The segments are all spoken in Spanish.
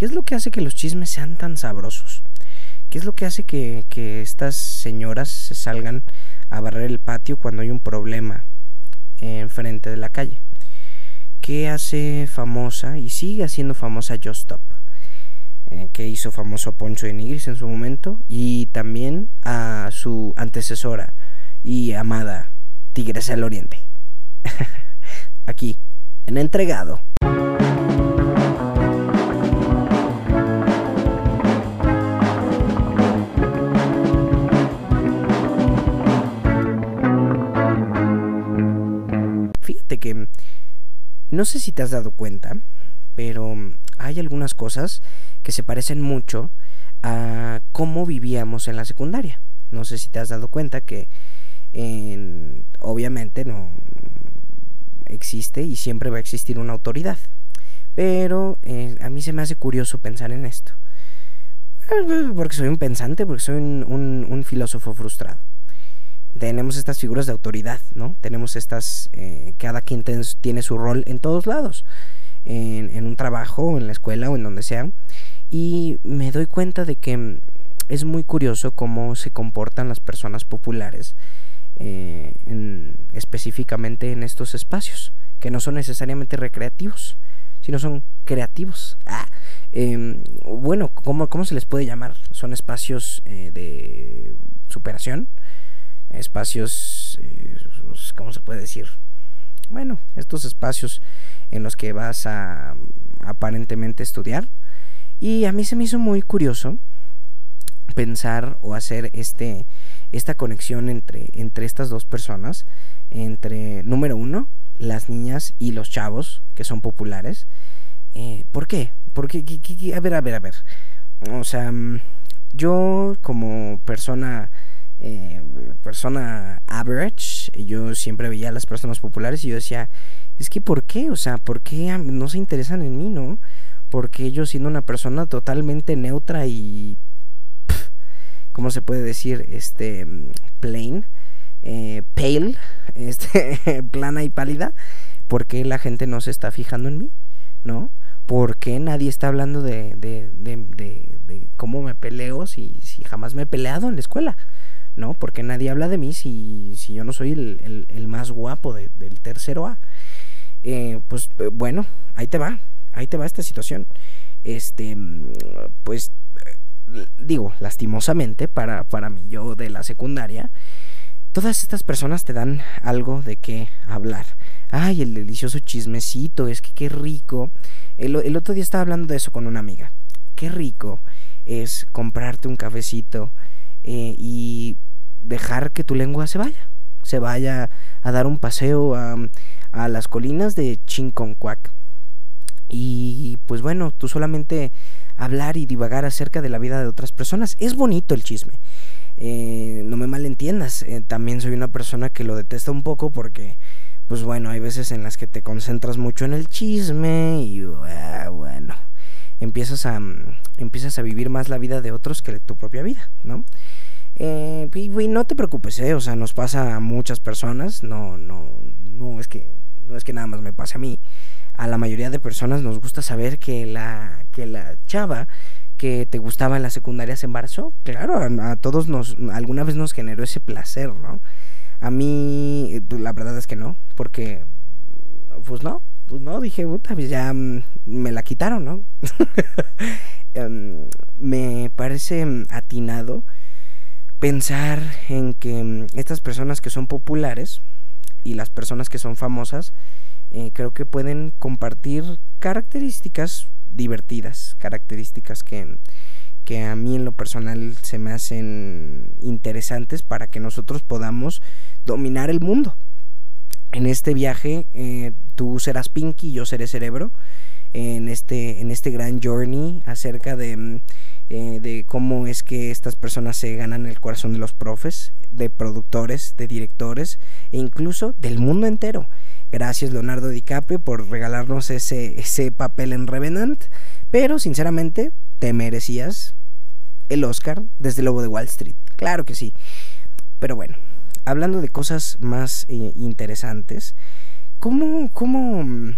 ¿Qué es lo que hace que los chismes sean tan sabrosos? ¿Qué es lo que hace que, que estas señoras se salgan a barrer el patio cuando hay un problema enfrente de la calle? ¿Qué hace famosa y sigue haciendo famosa Just Stop? Eh, que hizo famoso a Poncho de Nigris en su momento y también a su antecesora y amada Tigresa del Oriente. Aquí, en Entregado. Fíjate que no sé si te has dado cuenta, pero hay algunas cosas que se parecen mucho a cómo vivíamos en la secundaria. No sé si te has dado cuenta que obviamente no existe y siempre va a existir una autoridad. Pero eh, a mí se me hace curioso pensar en esto. Eh, porque soy un pensante, porque soy un, filósofo frustrado. Tenemos estas figuras de autoridad, ¿no? Tenemos estas, eh, cada quien tiene su rol en todos lados, en, en un trabajo, en la escuela o en donde sea. Y me doy cuenta de que es muy curioso cómo se comportan las personas populares eh, específicamente en estos espacios, que no son necesariamente recreativos, sino son creativos. Ah, em, bueno, ¿cómo, ¿cómo, se les puede llamar? Son espacios eh, de superación, espacios, eh, ¿cómo se puede decir? Bueno, estos espacios en los que vas a aparentemente estudiar. Y a mí se me hizo muy curioso pensar o hacer este, esta conexión entre, entre estas dos personas, entre, número uno, las niñas y los chavos, que son populares. Eh, ¿Por qué? Porque, a ver, a ver, a ver. O sea, mm, yo como persona, eh, persona average, yo siempre veía a las personas populares y yo decía, es que ¿por qué? O sea, ¿por qué no se interesan en mí, no? Porque yo siendo una persona totalmente neutra y ¿cómo se puede decir? Este, plain, eh, pale, este, plana y pálida, ¿por qué la gente no se está fijando en mí? ¿No? ¿Por qué nadie está hablando de, de, de, cómo me peleo si, si, jamás me he peleado en la escuela? ¿No? Porque nadie habla de mí si, si yo no soy el, el, más guapo del tercero A. Eh, pues eh, bueno, ahí te va, ahí te va esta situación. Este, pues digo, lastimosamente para, para mí, yo de la secundaria, todas estas personas te dan algo de qué hablar. Ay, el delicioso chismecito, es que qué rico. El, otro día estaba hablando de eso con una amiga. Qué rico es comprarte un cafecito eh, y dejar que tu lengua se vaya. Se vaya a dar un paseo a, a las colinas de Chinconcuac. Y pues bueno, tú solamente hablar y divagar acerca de la vida de otras personas. Es bonito el chisme. Eh, no me malentiendas, eh, también soy una persona que lo detesta un poco porque, pues bueno, hay veces en las que te concentras mucho en el chisme y ah, bueno, empiezas a, mm, empiezas a vivir más la vida de otros que tu propia vida, ¿no? Eh, y, no te preocupes, ¿eh? o sea, nos pasa a muchas personas, no, no, no es que, no es que nada más me pase a mí a la mayoría de personas nos gusta saber que la, que la chava que te gustaba en la secundaria se embarazó. Claro, a, todos nos, alguna vez nos generó ese placer, ¿no? A mí, pues, la verdad es que no, porque, pues no, pues no, dije, puta, pues ya mm, me la quitaron, ¿no? Em, me parece atinado pensar en que mm, estas personas que son populares y las personas que son famosas eh, creo que pueden compartir características divertidas, características que, que a mí en lo personal se me hacen interesantes para que nosotros podamos dominar el mundo. En este viaje eh, tú serás Pinky, yo seré Cerebro, en este, en este gran journey acerca de, eh, de cómo es que estas personas se ganan el corazón de los profes, de productores, de directores e incluso del mundo entero. Gracias Leonardo DiCaprio por regalarnos ese, ese papel en Revenant. Pero sinceramente, te merecías el Oscar desde Lobo de Wall Street. Claro que sí. Pero bueno, hablando de cosas más eh, interesantes, ¿cómo, cómo,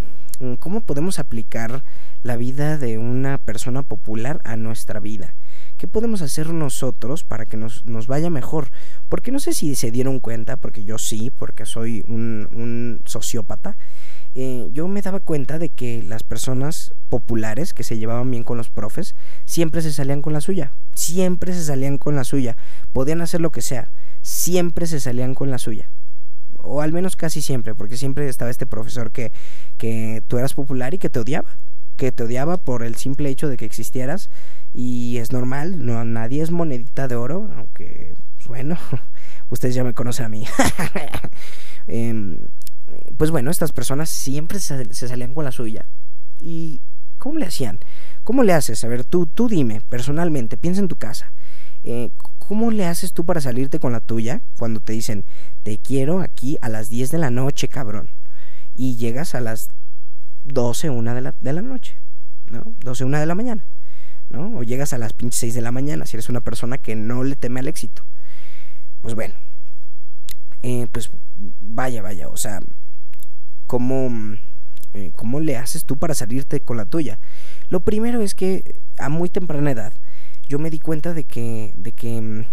cómo podemos aplicar la vida de una persona popular a nuestra vida. ¿Qué podemos hacer nosotros para que nos, vaya mejor? Porque no sé si se dieron cuenta, porque yo sí, porque soy un, sociópata, eh, yo me daba cuenta de que las personas populares que se llevaban bien con los profes siempre se salían con la suya, siempre se salían con la suya, podían hacer lo que sea, siempre se salían con la suya o al menos casi siempre, porque siempre estaba este profesor que, que tú eras popular y que te odiaba, que te odiaba por el simple hecho de que existieras y es normal, no nadie es monedita de oro, aunque pues bueno, ustedes ya me conocen a mí. Em, pues bueno, estas personas siempre se, salían con la suya. ¿Y cómo le hacían? ¿Cómo le haces? A ver, tú, tú dime, personalmente, piensa en tu casa. Eh, ¿Cómo le haces tú para salirte con la tuya cuando te dicen, te quiero aquí a las 10 de la noche, cabrón? Y llegas a las 12, 1 de la, de la noche, ¿no? 12, 1 de la mañana, ¿no? O llegas a las pinches 6 de la mañana si eres una persona que no le teme al éxito. Pues bueno, eh, pues vaya, vaya, o sea, ¿cómo, eh, ¿cómo le haces tú para salirte con la tuya? Lo primero es que a muy temprana edad yo me di cuenta de que, de que mm,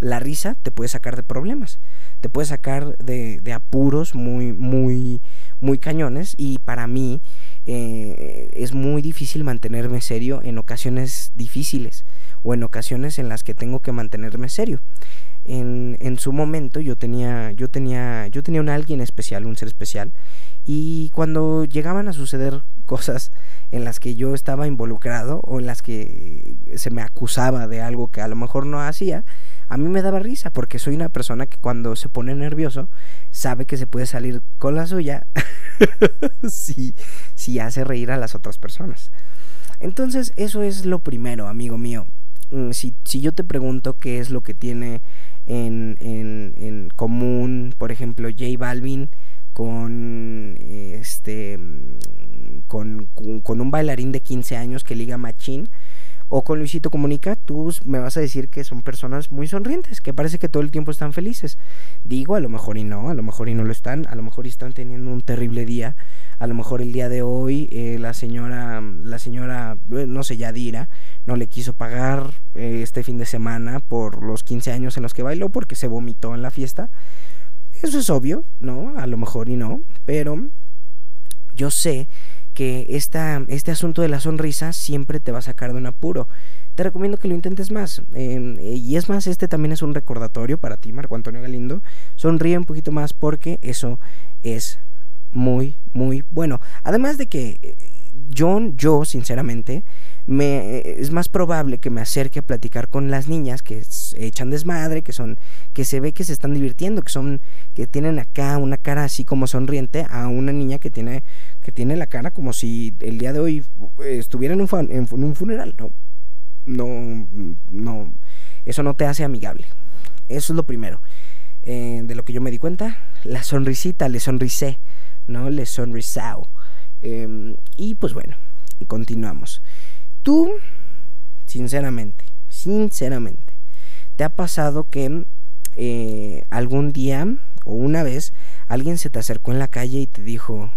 la risa te puede sacar de problemas, te puede sacar de, de apuros muy, muy, muy cañones y para mí eh, es muy difícil mantenerme serio en ocasiones difíciles o en ocasiones en las que tengo que mantenerme serio. En, en, su momento yo tenía, yo tenía, yo tenía un alguien especial, un ser especial, y cuando llegaban a suceder cosas en las que yo estaba involucrado o en las que se me acusaba de algo que a lo mejor no hacía, a mí me daba risa porque soy una persona que cuando se pone nervioso sabe que se puede salir con la suya si, si hace reír a las otras personas. Entonces eso es lo primero, amigo mío. Mm, si, si yo te pregunto qué es lo que tiene en, en, en común, por ejemplo, J Balvin con este con, con, un bailarín de 15 años que liga machín o con Luisito Comunica, tú me vas a decir que son personas muy sonrientes, que parece que todo el tiempo están felices. Digo, a lo mejor y no, a lo mejor y no lo están, a lo mejor están teniendo un terrible día, a lo mejor el día de hoy eh, la señora, la señora, eh, no sé, Yadira, no le quiso pagar eh, este fin de semana por los 15 años en los que bailó porque se vomitó en la fiesta. Eso es obvio, ¿no? A lo mejor y no, pero yo sé que esta, este asunto de la sonrisa siempre te va a sacar de un apuro. Te recomiendo que lo intentes más. Em, y es más, este también es un recordatorio para ti, Marco Antonio Galindo. Sonríe un poquito más porque eso es muy, muy bueno. Además de que yo, yo sinceramente, me, es más probable que me acerque a platicar con las niñas que echan desmadre, que son, que se ve que se están divirtiendo, que son, que tienen acá una cara así como sonriente, a una niña que tiene, que tiene la cara como si el día de hoy estuviera en un, en un funeral, no, no, no, eso no te hace amigable. Eso es lo primero. Eh, de lo que yo me di cuenta, la sonrisita, le sonrisé, ¿no? Le sonrisao. Em, y pues bueno, continuamos. Tú, sinceramente, sinceramente, ¿te ha pasado que eh, algún día o una vez alguien se te acercó en la calle y te dijo,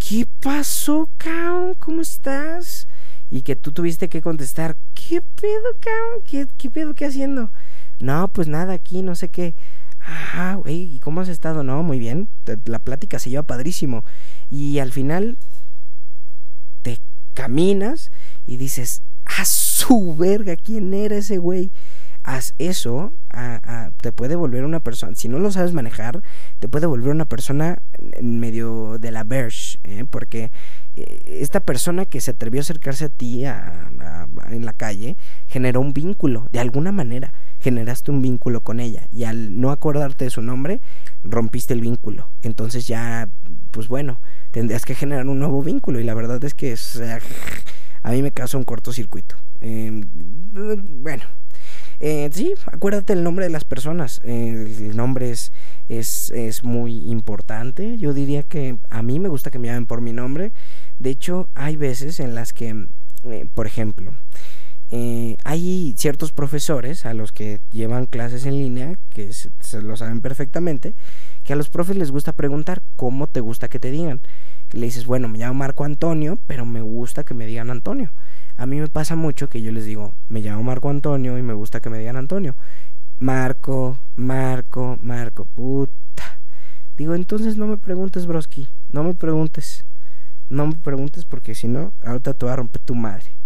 ¿qué pasó, Cao? ¿Cómo estás? Y que tú tuviste que contestar, ¿qué pedo, Cao? ¿Qué, qué pedo, qué haciendo? No, pues nada, aquí, no sé qué. Ah, güey, ¿y cómo has estado? No, muy bien. La plática se lleva padrísimo. Y al final te caminas y dices, a su verga, ¿quién era ese güey? Haz eso, te puede volver una persona, si no lo sabes manejar, te puede volver una persona en medio de la verge, ¿eh? porque eh, esta persona que se atrevió a acercarse a ti en la calle generó un vínculo, de alguna manera generaste un vínculo con ella y al no acordarte de su nombre, rompiste el vínculo. Entonces ya, pues bueno, tendrías que generar un nuevo vínculo y la verdad es que a mí me causa un cortocircuito. Em, bueno, eh, sí, acuérdate el nombre de las personas. el nombre es, es, es, muy importante. Yo diría que a mí me gusta que me llamen por mi nombre. De hecho, hay veces en las que, eh, por ejemplo, eh, hay ciertos profesores a los que llevan clases en línea que se, lo saben perfectamente, que a los profes les gusta preguntar cómo te gusta que te digan. le dices, bueno, me llamo Marco Antonio, pero me gusta que me digan Antonio. A mí me pasa mucho que yo les digo, me llamo Marco Antonio y me gusta que me digan Antonio. Marco, Marco, Marco, puta. Digo, entonces no me preguntes, broski, no me preguntes. No me preguntes porque si no, ahorita te va a romper tu madre.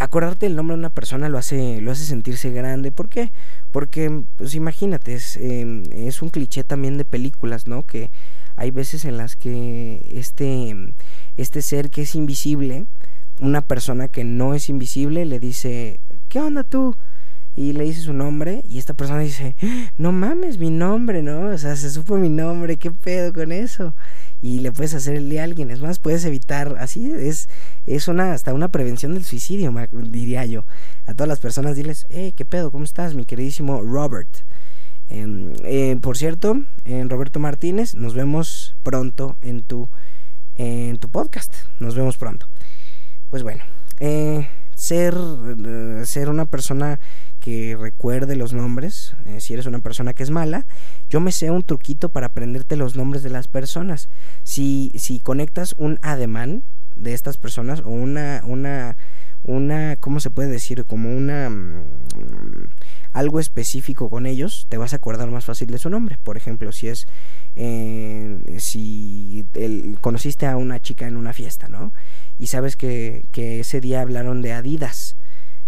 Acordarte el nombre de una persona lo hace, lo hace sentirse grande. ¿Por qué? Porque, pues imagínate, es, em, es un cliché también de películas, ¿no? Que hay veces en las que este, este ser que es invisible una persona que no es invisible le dice, ¿qué onda tú? Y le dice su nombre y esta persona dice, no mames, mi nombre, ¿no? O sea, se supo mi nombre, ¿qué pedo con eso? Y le puedes hacer el de alguien, es más, puedes evitar, así es, es una, hasta una prevención del suicidio, diría yo. A todas las personas diles, hey, ¿qué pedo? ¿Cómo estás, mi queridísimo Robert? Em, eh, por cierto, en Roberto Martínez, nos vemos pronto en tu, en tu podcast, nos vemos pronto pues bueno, eh, ser, eh, ser una persona que recuerde los nombres, eh, si eres una persona que es mala, yo me sé un truquito para aprenderte los nombres de las personas. Si, si conectas un ademán de estas personas o una, una, una, ¿cómo se puede decir? Como una... Mm, algo específico con ellos, te vas a acordar más fácil de su nombre. Por ejemplo, si es, si conociste a una chica en una fiesta, ¿no? y sabes que, ese día hablaron de Adidas,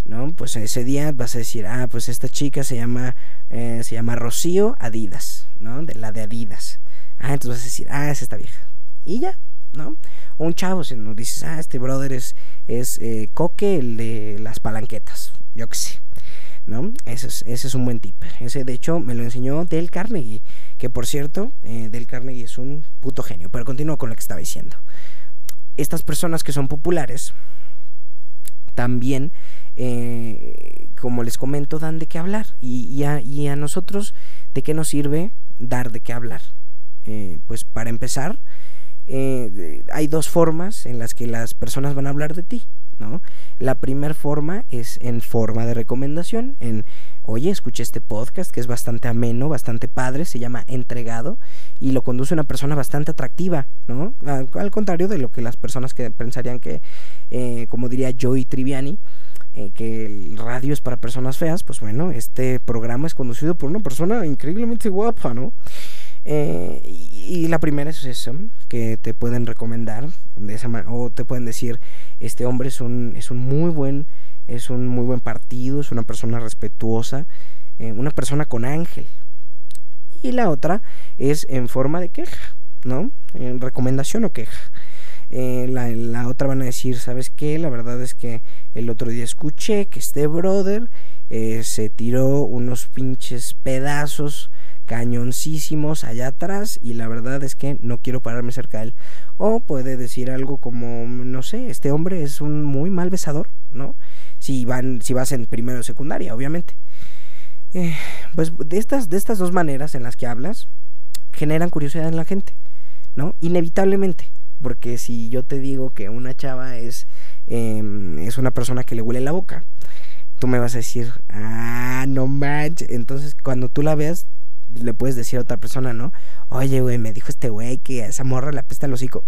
¿no? Pues ese día vas a decir, ah, pues esta chica se llama, eh, se llama Rocío Adidas, ¿no? De la de Adidas. Ah, entonces vas a decir, ah, es esta vieja. Y ya, ¿no? O un chavo, si no dices, ah, este brother es, es eh, Coque, el de las palanquetas, yo qué sé. ¿No? Ese es, ese es un buen tip. Ese, de hecho, me lo enseñó Del Carnegie, que por cierto, eh, Del Carnegie es un puto genio. Pero continúo con lo que estaba diciendo estas personas que son populares también, eh, como les comento, dan de qué hablar. Y, a, nosotros, ¿de qué nos sirve dar de qué hablar? Pues para empezar, eh, hay dos formas en las que las personas van a hablar de ti. ¿no? La primera forma es en forma de recomendación, en oye, escuché este podcast que es bastante ameno, bastante padre, se llama Entregado y lo conduce una persona bastante atractiva, ¿no? Al, contrario de lo que las personas que pensarían que, eh, como diría Joey Triviani, eh, que el radio es para personas feas, pues bueno, este programa es conducido por una persona increíblemente guapa, ¿no? Eh, y, la primera es eso, que te pueden recomendar de esa o te pueden decir, este hombre es un, es un muy buen es un muy buen partido, es una persona respetuosa, eh, una persona con ángel. Y la otra es en forma de queja, ¿no? En recomendación o queja. Eh, la, otra van a decir, ¿sabes qué? La verdad es que el otro día escuché que este brother se tiró unos pinches pedazos cañoncísimos allá atrás y la verdad es que no quiero pararme cerca de él. O puede decir algo como, no sé, este hombre es un muy mal besador, ¿no? si, van, si vas en primero o secundaria, obviamente. Eh, pues de estas, de estas dos maneras en las que hablas, generan curiosidad en la gente, ¿no? Inevitablemente. Porque si yo te digo que una chava es, em, es una persona que le huele la boca, tú me vas a decir, ah, no manches. Entonces, cuando tú la veas, le puedes decir a otra persona, ¿no? Oye, güey, me dijo este güey que a esa morra le apesta el hocico.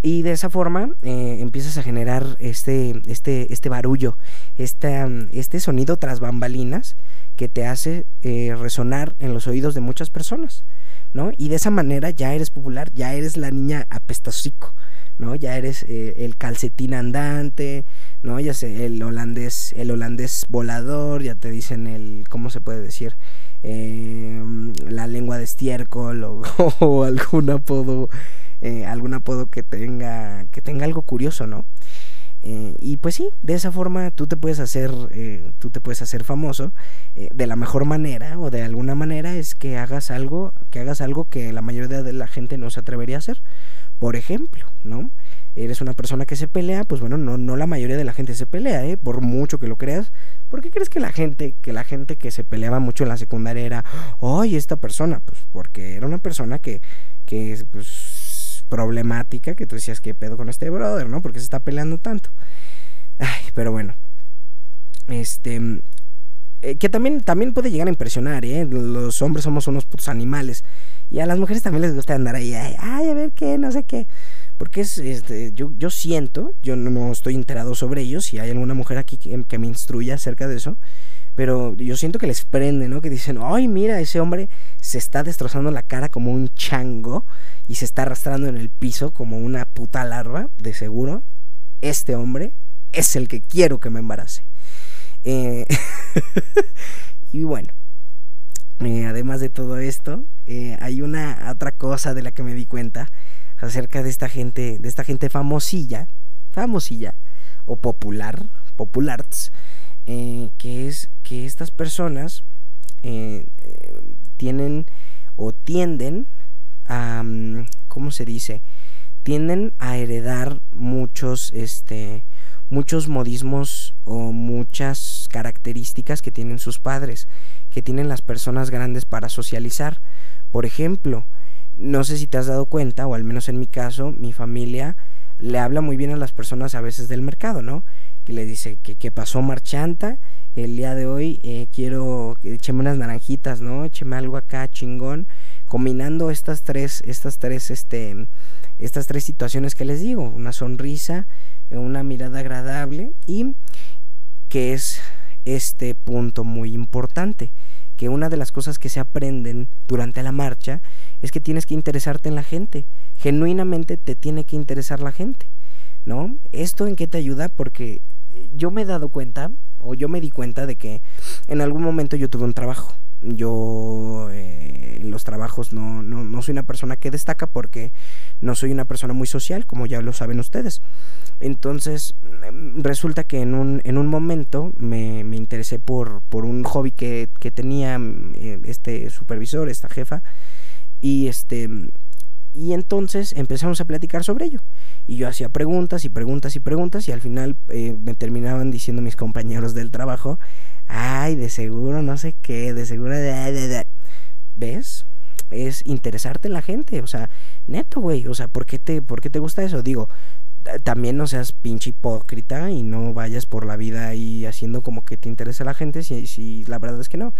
Y de esa forma eh, empiezas a generar este, este, este barullo, este, este sonido tras bambalinas que te hace eh, resonar en los oídos de muchas personas, ¿no? Y de esa manera ya eres popular, ya eres la niña apestasico, ¿no? Ya eres eh, el calcetín andante, ¿no? Ya sé, el holandés, el holandés volador, ya te dicen el, ¿cómo se puede decir? La lengua de estiércol o, algún apodo eh, algún apodo que tenga, que tenga algo curioso, ¿no? Eh, y pues sí, de esa forma tú te puedes hacer, eh, tú te puedes hacer famoso de la mejor manera o de alguna manera es que hagas algo, que hagas algo que la mayoría de la gente no se atrevería a hacer. Por ejemplo, ¿no? Eres una persona que se pelea, pues bueno, no, no la mayoría de la gente se pelea. Por mucho que lo creas. ¿Por qué crees que la gente, que la gente que se peleaba mucho en la secundaria era, ¡ay, esta persona! Pues porque era una persona que, que pues, problemática que tú decías, ¿qué pedo con este brother, no? Porque se está peleando tanto. Ay, pero bueno. Este. eh, que también, también puede llegar a impresionar, ¿eh? Los hombres somos unos putos animales. Y a las mujeres también les gusta andar ahí, ay, a ver qué, no sé qué. Porque es, este, yo, yo siento, yo no, estoy enterado sobre ellos, si hay alguna mujer aquí que, que, me instruya acerca de eso, pero yo siento que les prende, ¿no? Que dicen, ay, mira, ese hombre se está destrozando la cara como un chango y se está arrastrando en el piso como una puta larva, de seguro. Este hombre es el que quiero que me embarace. Eh, y bueno, eh, además de todo esto, eh, hay una otra cosa de la que me di cuenta acerca de esta gente, de esta gente famosilla, famosilla o popular, populars, que es que estas personas tienen o tienden a, mm, ¿cómo se dice? Tienden a heredar muchos, este, muchos modismos o muchas características que tienen sus padres, que tienen las personas grandes para socializar. Por ejemplo, no sé si te has dado cuenta, o al menos en mi caso, mi familia le habla muy bien a las personas a veces del mercado, ¿no? Que le dice que, que pasó marchanta, el día de hoy eh, quiero, écheme unas naranjitas, ¿no? Écheme algo acá chingón, combinando estas tres, estas tres, este, estas tres situaciones que les digo, una sonrisa, una mirada agradable y que es este punto muy importante, que una de las cosas que se aprenden durante la marcha es que tienes que interesarte en la gente, genuinamente te tiene que interesar la gente, ¿no? ¿Esto en qué te ayuda? Porque yo me he dado cuenta, o yo me di cuenta de que en algún momento yo tuve un trabajo, yo eh, en los trabajos no, no, no, soy una persona que destaca porque no soy una persona muy social, como ya lo saben ustedes. Entonces, mm, resulta que en un, en un momento me, me interesé por, por, un hobby que, que tenía mm, eh, este supervisor, esta jefa, y este y entonces empezamos a platicar sobre ello. Y yo hacía preguntas y preguntas y preguntas y al final eh, me terminaban diciendo mis compañeros del trabajo, ay, de seguro no sé qué, de seguro... De, ¿Ves? Es interesarte la gente, o sea, neto, güey, o sea, ¿por qué, te, ¿por qué te gusta eso? Digo, también no seas pinche hipócrita y no vayas por la vida ahí haciendo como que te interesa la gente si, si la verdad es que no.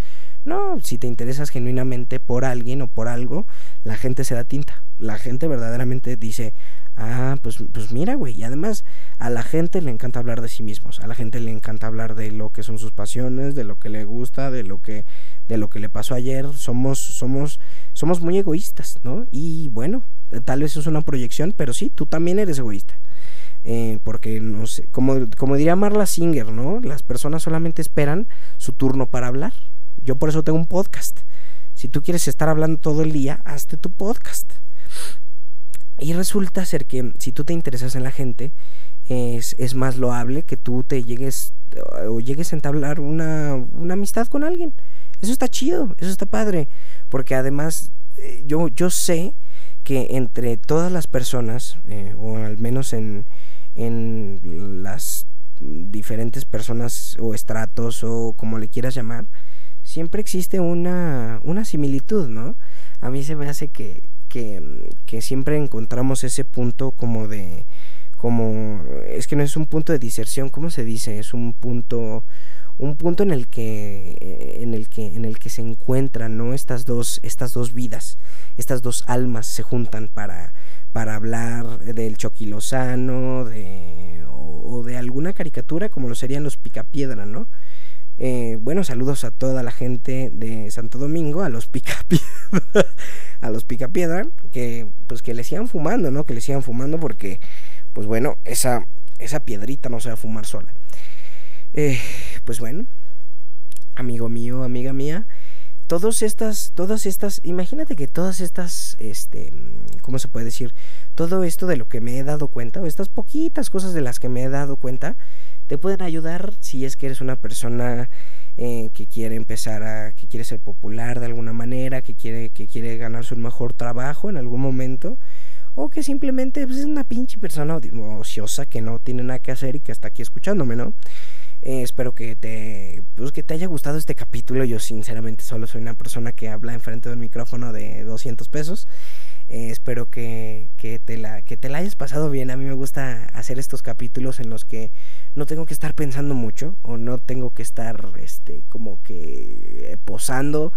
No, si te interesas genuinamente por alguien o por algo, la gente se da tinta. La gente verdaderamente dice, ah, pues, pues mira, güey. Y además, a la gente le encanta hablar de sí mismos. A la gente le encanta hablar de lo que son sus pasiones, de lo que le gusta, de lo que, de lo que le pasó ayer. Somos, somos, somos muy egoístas, ¿no? Y bueno, tal vez es una proyección, pero sí, tú también eres egoísta. Eh, porque no sé, como, como diría Marla Singer, ¿no? Las personas solamente esperan su turno para hablar. Yo por eso tengo un podcast. Si tú quieres estar hablando todo el día, hazte tu podcast. Y resulta ser que si tú te interesas en la gente, es, es más loable que tú te llegues o llegues a entablar una, una amistad con alguien. Eso está chido, eso está padre. Porque además eh, yo, yo sé que entre todas las personas, eh, o al menos en, en las diferentes personas o estratos o como le quieras llamar, siempre existe una, una similitud, ¿no? A mí se me hace que, que, que siempre encontramos ese punto como de como es que no es un punto de diserción, ¿cómo se dice? Es un punto un punto en el que en el que en el que se encuentran, ¿no? Estas dos estas dos vidas, estas dos almas se juntan para para hablar del Choquilosano, de o, o de alguna caricatura como lo serían los Picapiedra, ¿no? Eh, bueno, saludos a toda la gente de Santo Domingo, a los picapiedra, a los picapiedra, que pues que le sigan fumando, ¿no? Que le sigan fumando porque, pues bueno, esa, esa piedrita no se va a fumar sola. Eh, pues bueno, amigo mío, amiga mía, todas estas, todas estas, imagínate que todas estas, este, ¿cómo se puede decir? Todo esto de lo que me he dado cuenta, o estas poquitas cosas de las que me he dado cuenta, te pueden ayudar si es que eres una persona eh, que quiere empezar a, que quiere ser popular de alguna manera, que quiere, que quiere ganarse un mejor trabajo en algún momento, o que simplemente pues, es una pinche persona ociosa que no tiene nada que hacer y que está aquí escuchándome, ¿no? Eh, espero que te, pues, que te haya gustado este capítulo. Yo sinceramente solo soy una persona que habla enfrente de un micrófono de 200 pesos. Eh, espero que, que, te la, que te la hayas pasado bien. A mí me gusta hacer estos capítulos en los que no tengo que estar pensando mucho o no tengo que estar este, como que posando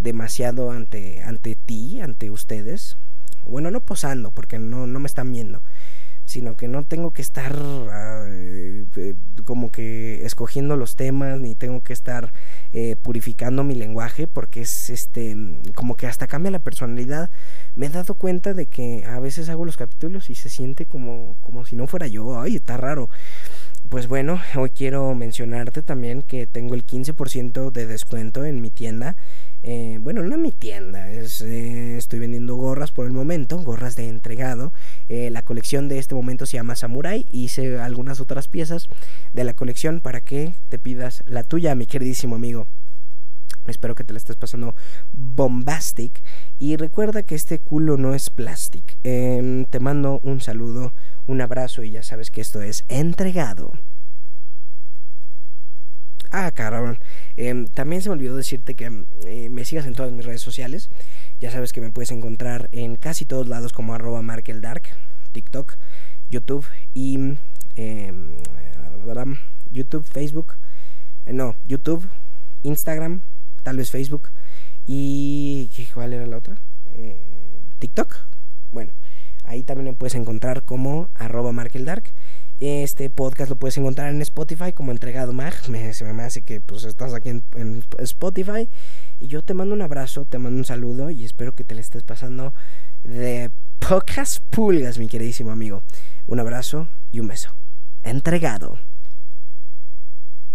demasiado ante, ante ti, ante ustedes. Bueno, no posando porque no, no me están viendo sino que no tengo que estar eh, como que escogiendo los temas, ni tengo que estar eh, purificando mi lenguaje, porque es este, como que hasta cambia la personalidad. Me he dado cuenta de que a veces hago los capítulos y se siente como, como si no fuera yo, ay, está raro. Pues bueno, hoy quiero mencionarte también que tengo el 15% de descuento en mi tienda eh, bueno, no en mi tienda, eh, estoy vendiendo gorras por el momento, gorras de entregado. Eh, la colección de este momento se llama Samurai. Hice algunas otras piezas de la colección para que te pidas la tuya, mi queridísimo amigo. Espero que te la estés pasando bombastic. Y recuerda que este culo no es plastic. Em, te mando un saludo, un abrazo y ya sabes que esto es entregado. Ah, cabrón. Em, también se me olvidó decirte que eh, me sigas en todas mis redes sociales. Ya sabes que me puedes encontrar en casi todos lados como arroba markeldark, TikTok, YouTube y em, YouTube, Facebook. Eh, no, YouTube, Instagram, tal vez Facebook. ¿Y cuál era la otra? Eh, TikTok. Bueno, ahí también me puedes encontrar como arroba markeldark. Este podcast lo puedes encontrar en Spotify como entregado Mag. Me, se me hace que pues estás aquí en, Spotify. Y yo te mando un abrazo, te mando un saludo y espero que te le estés pasando de pocas pulgas, mi queridísimo amigo. Un abrazo y un beso. Entregado.